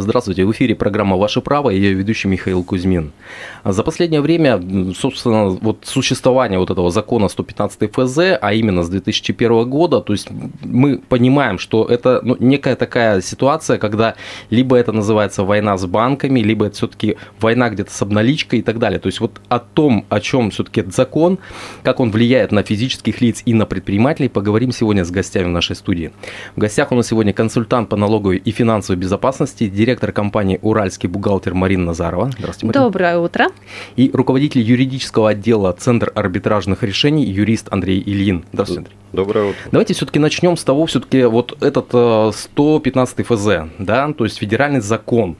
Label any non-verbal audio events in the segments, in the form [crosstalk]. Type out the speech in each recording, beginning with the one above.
Здравствуйте, в эфире программа «Ваше право» и ее ведущий Михаил Кузьмин. За последнее время, собственно, вот существование вот этого закона 115 ФЗ, а именно с 2001 года, то есть мы понимаем, что это ну, некая такая ситуация, когда либо это называется война с банками, либо это все-таки война где-то с обналичкой и так далее. То есть вот о том, о чем все-таки этот закон, как он влияет на физических лиц и на предпринимателей, поговорим сегодня с гостями в нашей студии. В гостях у нас сегодня консультант по налоговой и финансовой безопасности, директор компании «Уральский бухгалтер» Марина Назарова. Здравствуйте, Марина. Доброе утро. И руководитель юридического отдела Центр арбитражных решений, юрист Андрей Ильин. Здравствуйте, Андрей. Доброе утро. Давайте все-таки начнем с того, все-таки вот этот э, 115 ФЗ, да, то есть федеральный закон.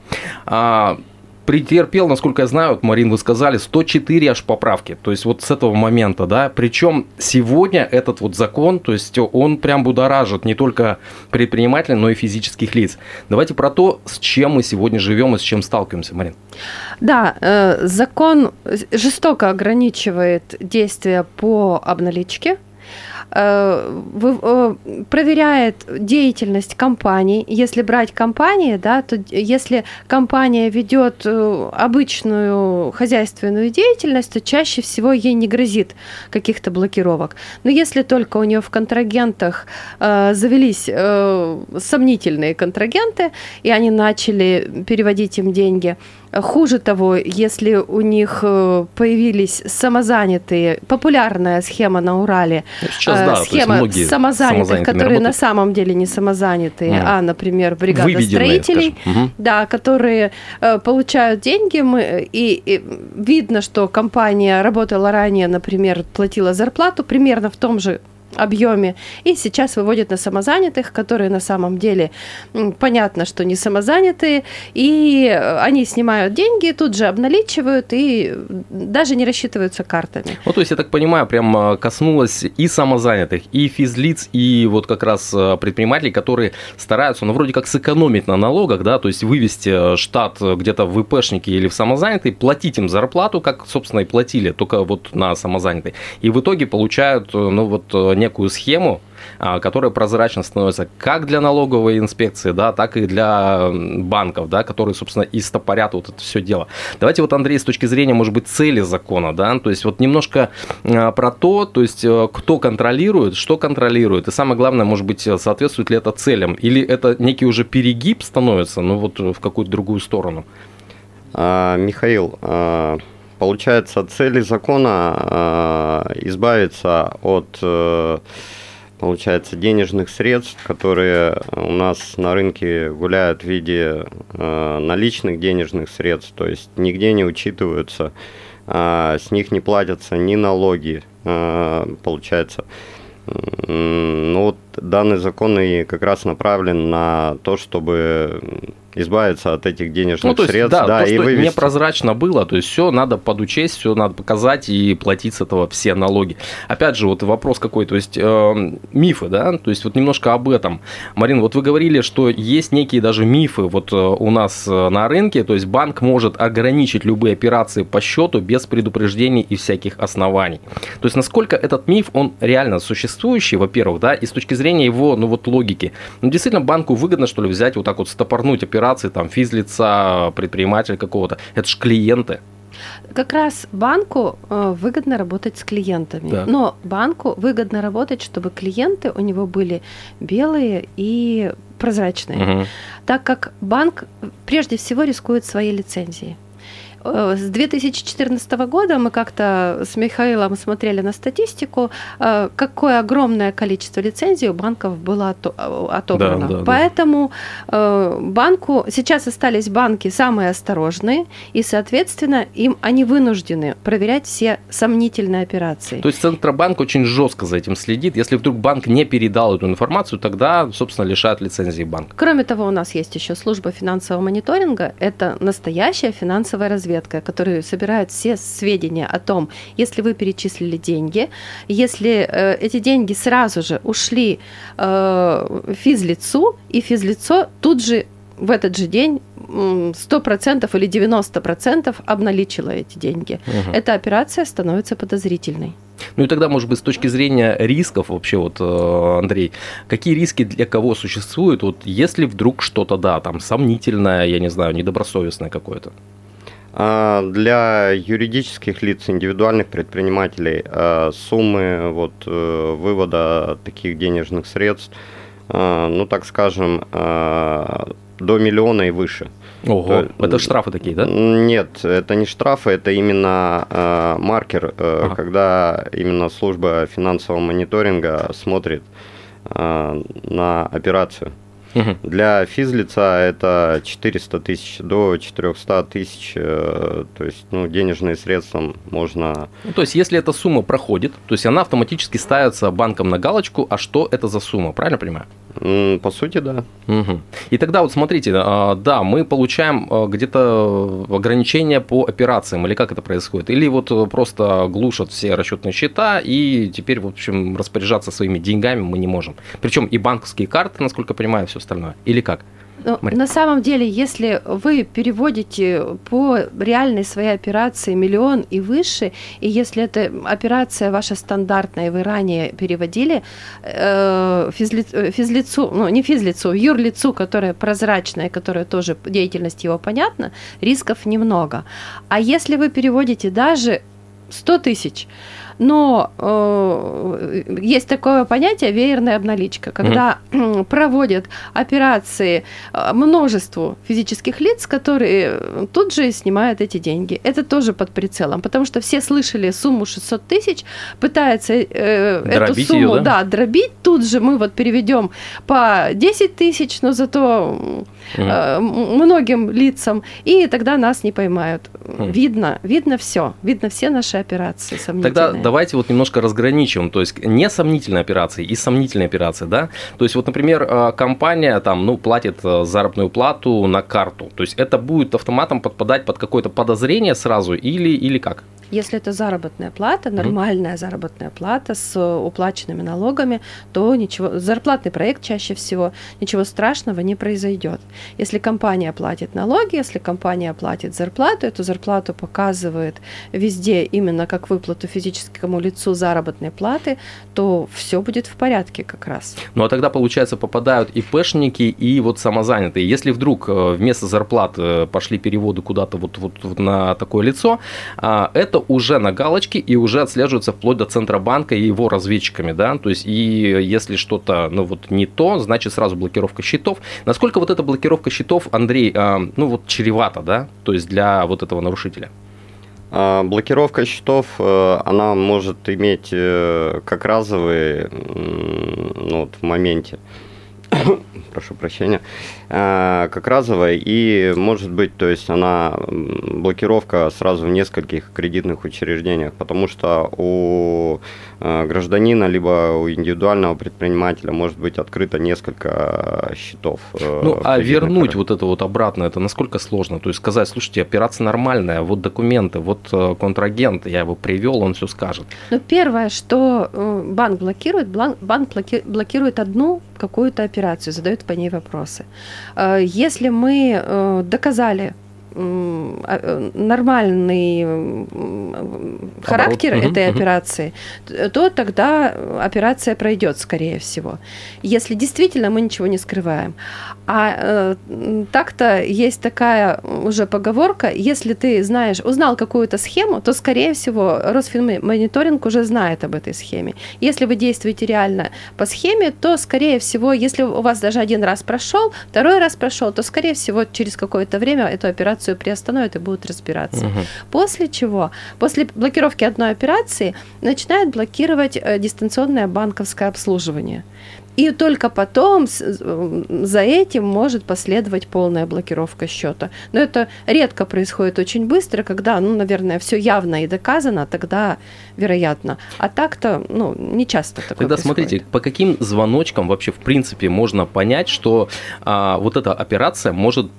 Претерпел, насколько я знаю, вот, Марин, вы сказали, 104 аж поправки. То есть вот с этого момента, да. Причем сегодня этот вот закон, то есть он прям будоражит не только предпринимателей, но и физических лиц. Давайте про то, с чем мы сегодня живем и с чем сталкиваемся, Марин. Да, э, закон жестоко ограничивает действия по обналичке, проверяет деятельность компаний. Если брать компании, да, то если компания ведет э, обычную хозяйственную деятельность, то чаще всего ей не грозит каких-то блокировок. Но если только у нее в контрагентах э, завелись э, сомнительные контрагенты, и они начали переводить им деньги, Хуже того, если у них э, появились самозанятые, популярная схема на Урале, Сейчас, э, да, схема самозанятых, которые на самом деле не самозанятые, Мгм. а, например, бригада строителей. Мгм. да, которые э, получают деньги, мы, и, и видно, что компания работала ранее, например, платила зарплату примерно в том же объеме, и сейчас выводят на самозанятых, которые на самом деле понятно, что не самозанятые, и э, они снимают деньги, тут же обналичивают и даже не рассчитываются картами. Ну, то есть, я так понимаю, прям э, коснулось и самозанятых, и физлиц, и вот как раз э, предпринимателей, которые стараются, ну, вроде как сэкономить на налогах, да, то есть вывести штат где-то в ИПшники или в самозанятый, платить им зарплату, как, собственно, и платили, только вот на самозанятый. И в итоге получают, ну, вот некую схему, а, которая прозрачно становится как для налоговой инспекции, да, так и для банков, да, которые, собственно, и стопорят вот это все дело. Давайте вот, Андрей, с точки зрения, может быть, цели закона, да, то есть вот немножко а, про то, то есть э, кто контролирует, что контролирует, и самое главное, может быть, э, соответствует ли это целям, или это некий уже перегиб становится, ну вот в какую-то другую сторону. А, Михаил, а, получается, цели закона а, избавиться от, э, получается, денежных средств, которые у нас на рынке гуляют в виде э, наличных денежных средств, то есть нигде не учитываются, с них не платятся ни налоги, получается. Ну вот данный закон и как раз направлен на то, чтобы избавиться от этих денежных Ну, то есть, средств, да, да, то, и что вывести. непрозрачно было, то есть все надо подучесть, все надо показать и платить с этого все налоги. Опять же, вот вопрос какой, то есть э, мифы, да, то есть вот немножко об этом. Марин, вот вы говорили, что есть некие даже мифы вот э, у нас э, на рынке, то есть банк может ограничить любые операции по счету без предупреждений и всяких оснований. То есть насколько этот миф, он реально существующий, во-первых, да, и с точки зрения его, ну вот логики. Ну действительно банку выгодно, что ли, взять вот так вот стопорнуть операции, там, физлица, предпринимателя какого-то. Это же клиенты. Как раз банку э, выгодно работать с клиентами. Да. Но банку выгодно работать, чтобы клиенты у него были белые и прозрачные. Мгм. Так как банк э, прежде всего рискует своей лицензией. Э, С 2014 года мы как-то с Михаилом смотрели на статистику, э, какое огромное количество лицензий у банков было э, отобрано. Да, да. Поэтому банку сейчас остались банки самые осторожные, и, соответственно, им они вынуждены проверять все сомнительные операции. То есть Центробанк очень жестко за этим следит. Если вдруг банк не передал эту информацию, тогда, собственно, лишают лицензии банка. Кроме того, у нас есть еще служба финансового мониторинга. Это настоящая финансовая разведка. Разведка, которые собирают все сведения о том, если вы перечислили деньги, если э, эти деньги сразу же ушли э, физлицу, и физлицо тут же в этот же день 100% или 90% обналичила эти деньги. Угу. Эта операция становится подозрительной. Ну и тогда, может быть, с точки зрения рисков вообще, вот, э, Андрей, какие риски для кого существуют, вот если вдруг что-то, да, там, сомнительное, я не знаю, недобросовестное какое-то? А, для юридических лиц, индивидуальных предпринимателей а, суммы вот, э, вывода таких денежных средств, а, ну так скажем, до миллиона и выше. Ого, То, это штрафы такие, да? Нет, это не штрафы, это именно э, маркер, э, ага. когда именно служба финансового мониторинга смотрит э, на операцию. Угу. Для физлица это 400 тысяч до 400 тысяч, э, то есть ну, денежные средства можно... Ну, то есть если эта сумма проходит, то есть она автоматически ставится банком на галочку, а что это за сумма, правильно понимаю? По сути, да. Угу. И тогда вот смотрите, а, да, мы получаем а, где-то ограничения по операциям, или как это происходит? Или вот просто глушат все расчетные счета, и теперь, в общем, распоряжаться своими деньгами мы не можем. Причем и банковские карты, насколько я понимаю, все остальное. Или как? Ну, на самом деле, если вы переводите по реальной своей операции миллион и выше, и если эта операция ваша стандартная, вы ранее переводили э, физли, э, физлицу, ну не физлицу, юрлицу, которое прозрачное, которое тоже деятельность его понятна, рисков немного. А если вы переводите даже 100 тысяч, но э, есть такое понятие веерная обналичка, когда mm-hmm. [clears throat] проводят операции э, множеству физических лиц, которые тут же снимают эти деньги. Это тоже под прицелом, потому что все слышали сумму 600 тысяч, пытаются э, эту сумму ее, да? да, дробить. Тут же мы вот переведем по 10 тысяч, но зато э, многим лицам, и тогда нас не поймают. Mm. Видно, видно все, видно все наши операции сомнительные. Тогда давайте вот немножко разграничим, то есть не сомнительные операции и сомнительные операции, да? То есть вот, например, э, компания там, ну, платит э, заработную плату на карту, то есть это будет автоматом подпадать под какое-то подозрение сразу или, или как? Если это заработная плата, нормальная mm-hmm. заработная плата с уплаченными налогами, то ничего, зарплатный проект чаще всего, ничего страшного не произойдет. Если компания платит налоги, если компания платит зарплату, эту зарплату показывает везде именно как выплату физическому лицу заработной платы, то все будет в порядке как раз. Ну а тогда, получается, попадают и пэшники, и вот самозанятые. Если вдруг э, вместо зарплаты пошли переводы куда-то вот, вот, вот на такое лицо, а, это это уже на галочке и уже отслеживается вплоть до Центробанка и его разведчиками, да, то есть и если что-то, ну вот не то, значит сразу блокировка счетов. Насколько вот эта блокировка счетов, Андрей, а, ну вот чревата, да, то есть для вот этого нарушителя? А, блокировка счетов, э, она может иметь э, как разовые ну, вот, в моменте прошу прощения, э, как разовая, и может быть, то есть она блокировка сразу в нескольких кредитных учреждениях, потому что у э, гражданина либо у индивидуального предпринимателя может быть открыто несколько счетов. Э, ну, а вернуть вот это вот обратно, это насколько сложно? То есть сказать, слушайте, операция нормальная, вот документы, вот контрагент, я его привел, он все скажет. Ну, первое, что банк блокирует, банк блокирует одну какую-то операцию, задает по ней вопросы. Э, если мы э, доказали нормальный характер Оборот. этой угу, операции, то тогда операция пройдет, скорее всего. Если действительно мы ничего не скрываем. А э, так-то есть такая уже поговорка, если ты знаешь, узнал какую-то схему, то, скорее всего, Росфинмониторинг уже знает об этой схеме. Если вы действуете реально по схеме, то, скорее всего, если у вас даже один раз прошел, второй раз прошел, то, скорее всего, через какое-то время эту операцию операцию приостановят и будут разбираться. Угу. После чего, после блокировки одной операции, начинают блокировать э, дистанционное банковское обслуживание. И только потом за этим может последовать полная блокировка счета. Но это редко происходит очень быстро, когда, ну, наверное, все явно и доказано, тогда вероятно. А так-то, ну, не часто такое Тогда происходит. смотрите, по каким звоночкам вообще в принципе можно понять, что а, вот эта операция может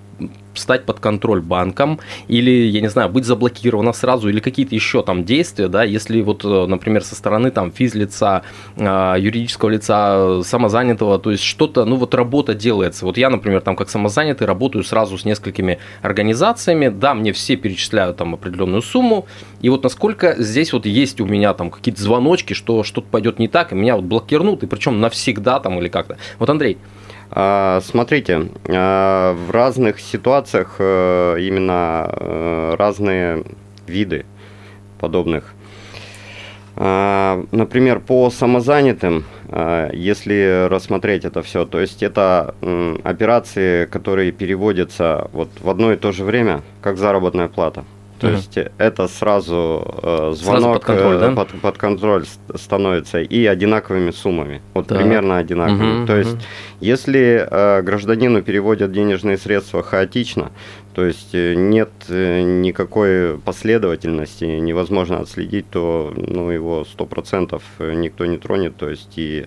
стать под контроль банкам или, я не знаю, быть заблокировано сразу или какие-то еще там действия, да, если вот, э, например, со стороны там физлица, а, юридического лица, самозанятого, то есть что-то, ну вот работа делается. Вот я, например, там как самозанятый работаю сразу с несколькими организациями, да, мне все перечисляют там определенную сумму, и вот насколько здесь вот есть у меня там какие-то звоночки, что что-то пойдет не так, и меня вот блокируют, и причем навсегда там или как-то. Вот, Андрей, Смотрите, а, в разных ситуациях э, именно э, разные виды подобных. А, например, по самозанятым, если рассмотреть это все, то есть это операции, которые переводятся вот в одно и то же время, как заработная плата. То угу. есть это сразу э, звонок сразу под, контроль, э, да? под, под контроль становится и одинаковыми суммами. Вот да. примерно одинаковыми. Угу, то есть, если э, гражданину переводят денежные средства хаотично, то есть э, нет э, никакой последовательности, невозможно отследить, то ну, его 100% никто не тронет. То есть и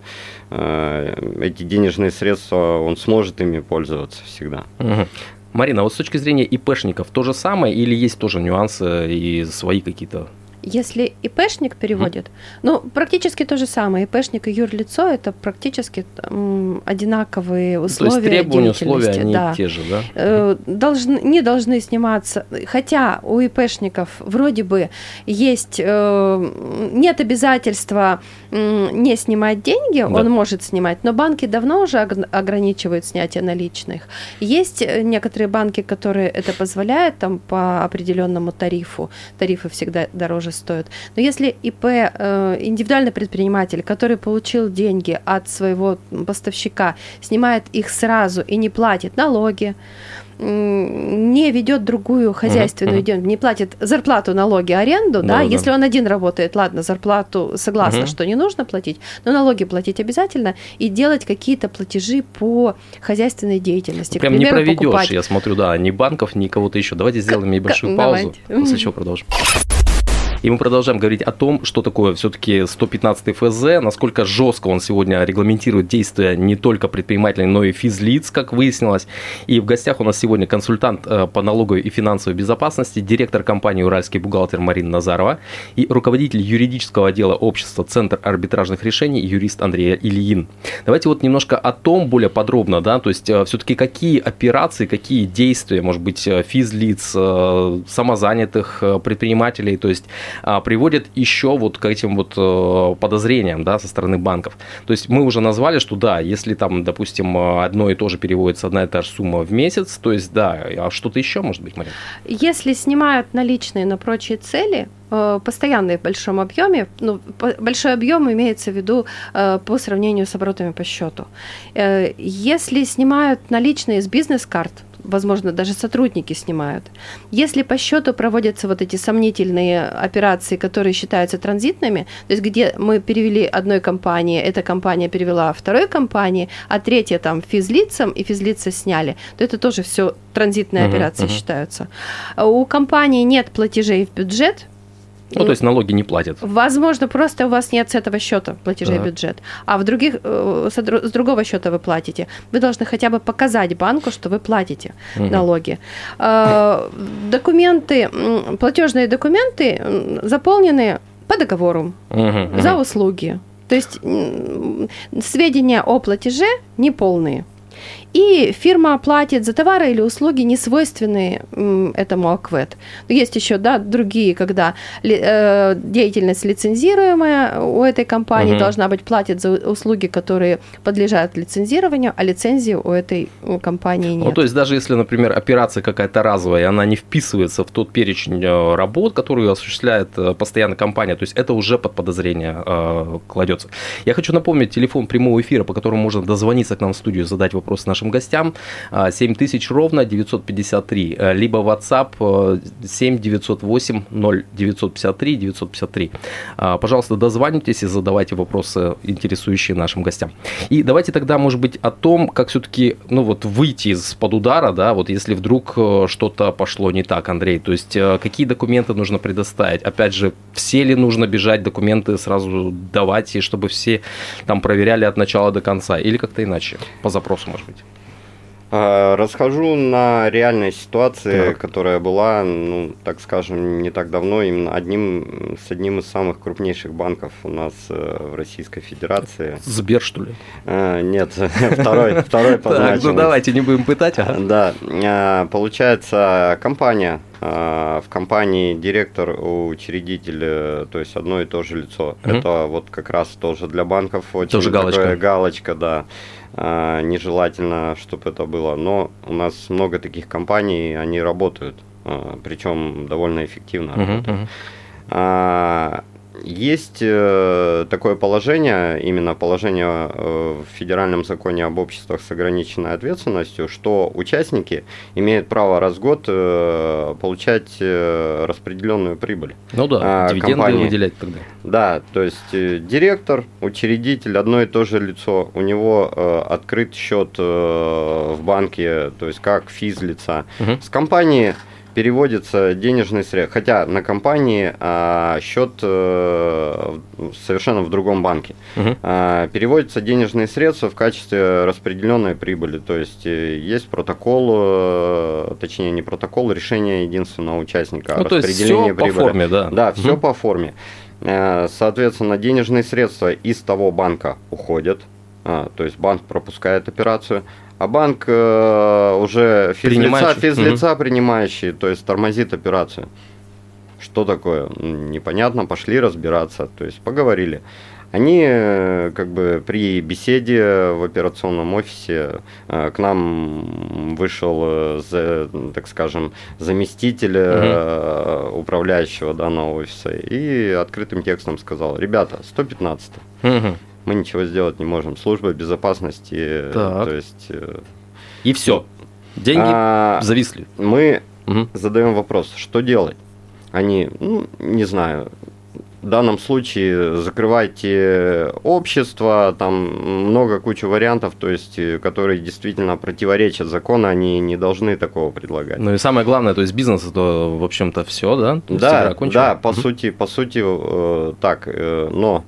э, эти денежные средства, он сможет ими пользоваться всегда. Угу. Марина, а вот с точки зрения ИПшников то же самое или есть тоже нюансы и свои какие-то если ИПшник переводит, mm. ну, практически то же самое. ИПшник и юрлицо – это практически м, одинаковые условия То есть требования, условия, они да. те же, да? Э, должны, не должны сниматься, хотя у ИПшников вроде бы есть, э, нет обязательства э, не снимать деньги, да. он может снимать, но банки давно уже ограничивают снятие наличных. Есть э, некоторые банки, которые это позволяют там по определенному тарифу, тарифы всегда дороже стоят. Но если ИП, э, индивидуальный предприниматель, который получил деньги от своего поставщика, снимает их сразу и не платит налоги, не ведет другую хозяйственную uh-huh, uh-huh. не платит зарплату, налоги, аренду, да, да, если он один работает, ладно, зарплату согласна, uh-huh. что не нужно платить, но налоги платить обязательно и делать какие-то платежи по хозяйственной деятельности. Прям примеру, не проведешь, покупать... я смотрю, да, ни банков, ни кого-то еще. Давайте сделаем небольшую паузу, Давайте. после чего продолжим. И мы продолжаем говорить о том, что такое все-таки 115 ФЗ, насколько жестко он сегодня регламентирует действия не только предпринимателей, но и физлиц, как выяснилось. И в гостях у нас сегодня консультант э, по налоговой и финансовой безопасности, директор компании «Уральский бухгалтер» Марина Назарова и руководитель юридического отдела общества «Центр арбитражных решений» юрист Андрей Ильин. Давайте вот немножко о том более подробно, да, то есть э, все-таки какие операции, какие действия, может быть, э, физлиц, самозанятых предпринимателей, то есть приводит еще вот к этим вот э, подозрениям, да, со стороны банков. То есть мы уже назвали, что да, если там, допустим, одно и то же переводится одна и та же сумма в месяц, то есть да, а что-то еще может быть, Марина? Если снимают наличные на прочие цели, э, постоянные в большом объеме, ну, большой объем имеется в виду э, по сравнению с оборотами по счету. Если снимают наличные с бизнес-карт, возможно, даже сотрудники снимают. Если по счету проводятся вот эти сомнительные операции, которые считаются транзитными, то есть где мы перевели одной компании, эта компания перевела второй компании, а третья там физлицам, и физлица сняли, то это тоже все транзитные uh-huh, операции uh-huh. считаются. У компании нет платежей в бюджет, ну, то есть налоги не платят. Возможно, просто у вас нет с этого счета платежей да. бюджет, а в других, э, с другого счета вы платите. Вы должны хотя бы показать банку, что вы платите угу. налоги. Э, документы, платежные документы заполнены по договору угу, за услуги. То есть сведения о платеже неполные и фирма платит за товары или услуги, не свойственные этому АКВЭД. Есть еще да, другие, когда э, деятельность лицензируемая у этой компании угу. должна быть, платит за услуги, которые подлежат лицензированию, а лицензии у этой компании нет. Ну, то есть даже если, например, операция какая-то разовая, она не вписывается в тот перечень э, работ, которую осуществляет э, постоянно компания, то есть это уже под подозрение э, кладется. Я хочу напомнить телефон прямого эфира, по которому можно дозвониться к нам в студию, задать вопрос нашим нашим гостям. 7000 а, ровно 953, э, либо WhatsApp 7 908 0 953 953. Пожалуйста, дозванивайтесь и задавайте вопросы, интересующие нашим гостям. И давайте тогда, может быть, о том, как все-таки, ну вот, выйти из-под удара, да, вот если вдруг э, что-то пошло не так, Андрей, то есть э, какие документы нужно предоставить? Опять же, все ли нужно бежать документы сразу давать, и чтобы все там проверяли от начала до конца, или как-то иначе, по запросу, может быть? А, Расскажу на реальной ситуации, Так. которая была, ну, так скажем, не так давно, именно одним, с одним из самых крупнейших банков у нас э, в Российской Федерации. Сбер, что ли? Э, Нет, [laughs] второй, второй по Так, ну значимости. давайте не будем пытать. ага. Да, а, получается, компания, а, в компании директор, учредитель, э, то есть одно и то же лицо. Это вот как раз тоже для банков очень галочка. галочка, да. А, Нежелательно, чтобы это было. Но у нас много таких компаний, они работают, причем довольно эффективно Мгм, работают. мгм. Есть э, такое положение, именно положение э, в федеральном законе об обществах с ограниченной ответственностью, что участники имеют право раз в год э, получать распределенную прибыль. Ну да, А, дивиденды компании. выделять тогда. Да, то есть директор, учредитель, одно и то же лицо, у него открыт счет в банке, то есть как физлица. Мгм. С компании переводится денежный средств, хотя на компании а, счет э, совершенно в другом банке. Мгм. А, переводятся денежные средства в качестве распределенной прибыли. То есть э, есть протокол, э, точнее не протокол, решение единственного участника Ну, распределении все по прибыли. форме, да. Да, все Мгм. по форме. Э, Соответственно, денежные средства из того банка уходят, а, то есть банк пропускает операцию, а банк э, уже физлица, физлица принимающий, то есть тормозит операцию. Что такое? Непонятно, пошли разбираться, то есть поговорили. Они э, как бы при беседе в операционном офисе э, к нам вышел, э, так скажем, заместитель э, управляющего данного офиса и открытым текстом сказал, ребята, 115 Мгм. Мы ничего сделать не можем, служба безопасности, Так. то есть... э, И все. Деньги а, зависли. мы Мгм. задаем вопрос, что делать? Они, ну, не знаю, в данном случае закрывайте общество, там много куча вариантов, то есть, э, которые действительно противоречат закону, они не должны такого предлагать. Ну и самое главное, то есть бизнес это, в общем-то, все, да? То Да, да, по сути, по сути, э, так, э, но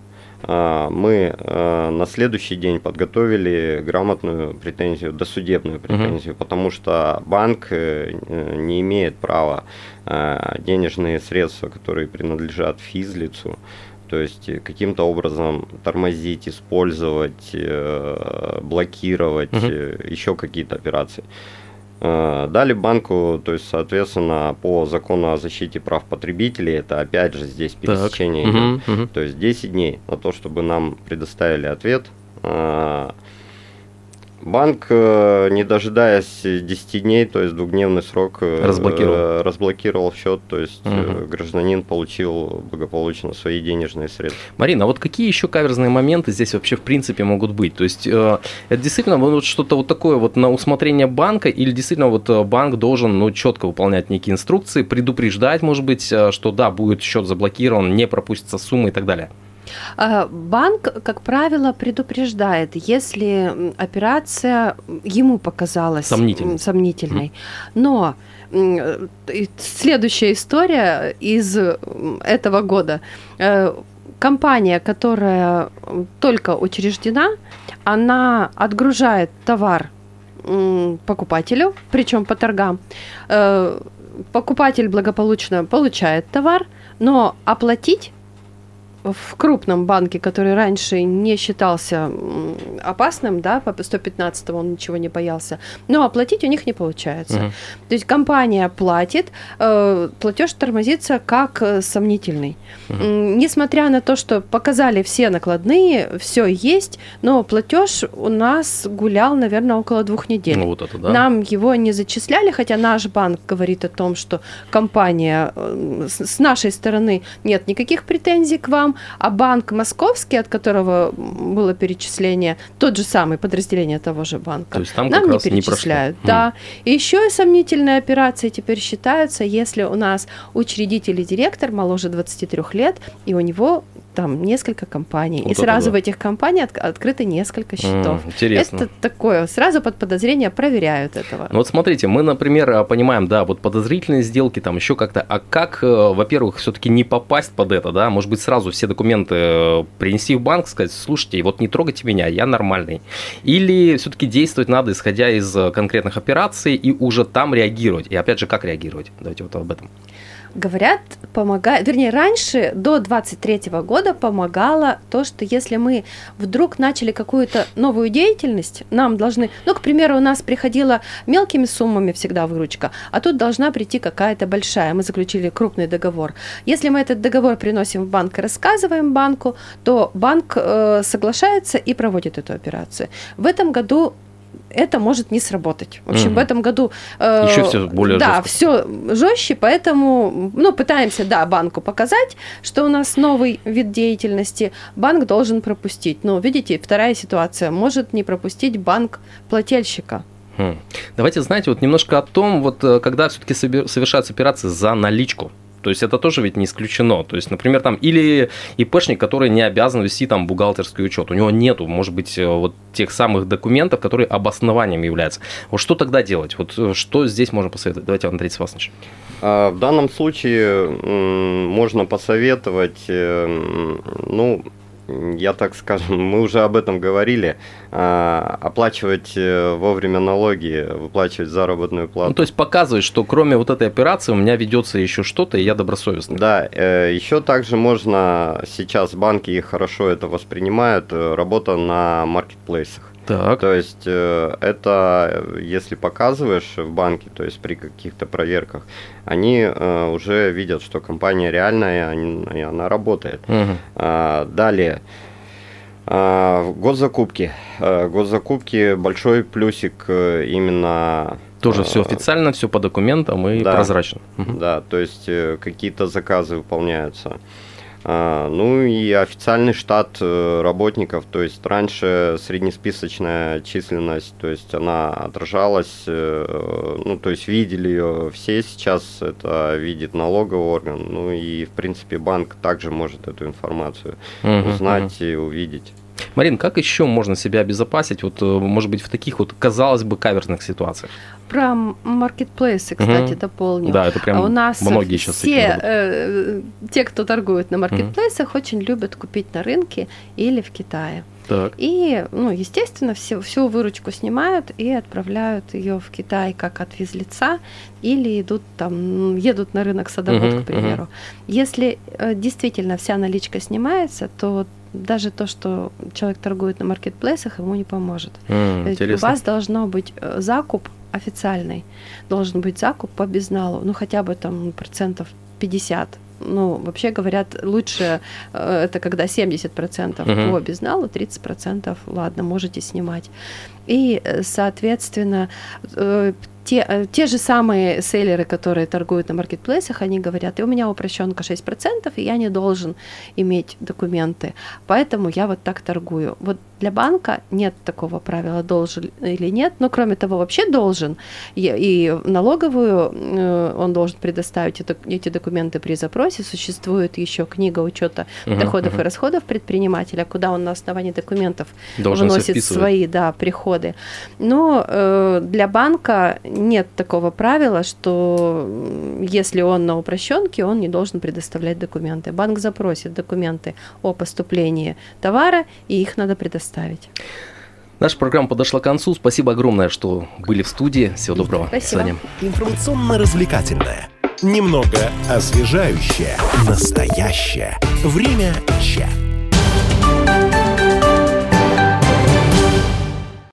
мы э, на следующий день подготовили грамотную претензию, досудебную претензию, потому что банк э, не имеет права э, денежные средства, которые принадлежат физлицу, то есть каким-то образом тормозить, использовать, э, блокировать, Мгм. э, еще какие-то операции. Э, Дали банку, то есть, соответственно, по закону о защите прав потребителей, это опять же здесь Так. пересечение идет. Мгм, мгм. То есть 10 дней на то, чтобы нам предоставили ответ. Банк, э, не дожидаясь 10 дней, то есть двухдневный срок, э, Разблокировал. э, разблокировал счет, то есть Мгм. гражданин получил благополучно свои денежные средства. Марина, а вот какие еще каверзные моменты здесь вообще в принципе могут быть? То есть это действительно вот что-то вот такое вот на усмотрение банка или действительно вот банк должен ну, четко выполнять некие инструкции, предупреждать, может быть, что да, будет счет заблокирован, не пропустится сумма и так далее? А, Банк, как правило, предупреждает, если операция ему показалась Сомнительной. сомнительной. Но э, следующая история из этого года. Э, Компания, которая только учреждена, она отгружает товар покупателю, причем по торгам. Э, Покупатель благополучно получает товар, но оплатить в крупном банке, который раньше не считался опасным, да, по 115 он ничего не боялся, но оплатить у них не получается. Мгм. То есть компания платит, э, платеж тормозится как э, сомнительный. М, Несмотря на то, что показали все накладные, все есть, но платеж у нас гулял, наверное, около двух недель. Ну вот это да. Нам его не зачисляли, хотя наш банк говорит о том, что компания э, с с нашей стороны нет никаких претензий к вам, а банк московский, от которого было перечисление, тот же самый подразделение того же банка, То есть там нам не раз не перечисляют. да. И еще и сомнительные операции теперь считаются, если у нас учредитель и директор моложе 23 лет, и у него там несколько компаний, Вот и сразу да. в этих компаниях от- открыто несколько счетов. М, Интересно. Это такое, сразу под подозрение проверяют этого. Ну вот смотрите, мы, например, а, понимаем, да, вот подозрительные сделки, там еще как-то, а как, э, во-первых, все-таки не попасть под это, да, может быть, сразу все документы э, принести в банк, сказать, слушайте, вот не трогайте меня, я нормальный. Или все-таки действовать надо, исходя из э, конкретных операций, и уже там реагировать. И опять же, как реагировать? Давайте вот об этом. Говорят, помогает, вернее, раньше, до 23 года помогало то, что если мы вдруг начали какую-то новую деятельность, нам должны, ну, к примеру, у нас приходила мелкими суммами всегда выручка, а тут должна прийти какая-то большая, мы заключили крупный договор. Если мы этот договор приносим в банк и рассказываем банку, то банк э, соглашается и проводит эту операцию. В этом году это может не сработать. В общем, Мгм. в этом году э, Ещё всё более да, все жестче, поэтому ну, пытаемся, да, банку показать, что у нас новый вид деятельности, банк должен пропустить. Но видите, вторая ситуация, может не пропустить банк плательщика. Хм. Давайте, знаете, вот немножко о том, вот э, когда все-таки совершаются операции за наличку. То есть это тоже ведь не исключено. То есть, например, там или ИПшник, который не обязан вести там бухгалтерский учет, у него нету, может быть, э, вот тех самых документов, которые обоснованием являются. Вот что тогда делать? Вот э, что здесь можно посоветовать? Давайте, Андрей Свасович. А, В данном случае можно посоветовать, э, ну, я так скажем, [laughs] мы уже об этом говорили, а, оплачивать э, вовремя налоги, выплачивать заработную плату. Ну, то есть показывать, что кроме вот этой операции у меня ведется еще что-то, и я добросовестный. Да, э, еще также можно, сейчас банки хорошо это воспринимают, э, работа на маркетплейсах. Так. То есть э, это, если показываешь в банке, то есть при каких-то проверках, они э, уже видят, что компания реальная, и она работает. А, Далее. А, Госзакупки. Э, Госзакупки большой плюсик именно... Тоже все официально, все по документам и да. прозрачно. Да, то есть какие-то заказы выполняются. А, Ну и официальный штат э, работников, то есть раньше среднесписочная численность, то есть она отражалась, э, ну то есть видели ее все, сейчас это видит налоговый орган, ну и в принципе банк также может эту информацию Мгм, узнать и увидеть. Марин, как еще можно себя обезопасить, вот, э, может быть, в таких вот, казалось бы, каверзных ситуациях? Про маркетплейсы, кстати, Мгм. дополню. Да, это прям А у нас многие сейчас все, э, те, кто торгует на маркетплейсах, очень любят купить на рынке или в Китае. Так. И, ну, естественно, все, всю выручку снимают и отправляют ее в Китай как от физлица или идут там, едут на рынок садовод, Мгм, к примеру. Если э, действительно вся наличка снимается, то даже то, что человек торгует на маркетплейсах, ему не поможет. Интересно. у вас должно быть э, закуп официальный, должен быть закуп по безналу, ну хотя бы там процентов 50. Ну, вообще говорят, лучше э, это когда 70% Мгм. по безналу, 30% ладно, можете снимать. И, э, соответственно, э, те, э, те же самые селлеры, которые торгуют на маркетплейсах, они говорят, и у меня упрощенка 6%, и я не должен иметь документы, поэтому я вот так торгую. Вот для банка нет такого правила, должен или нет, но кроме того, вообще должен, и, и налоговую он должен предоставить это- эти документы при запросе, существует еще книга учета Мгм, доходов мгм. и расходов предпринимателя, куда он на основании документов Должен вписывать. свои да, приходы. Но э, для банка нет такого правила, что если он на упрощенке, он не должен предоставлять документы. Банк запросит документы о поступлении товара, и их надо предоставить. Наша программа подошла к концу. Спасибо огромное, что были в студии. Всего доброго. Спасибо. До свидания. Информационно-развлекательное. Немного освежающее. Настоящее. Время чат.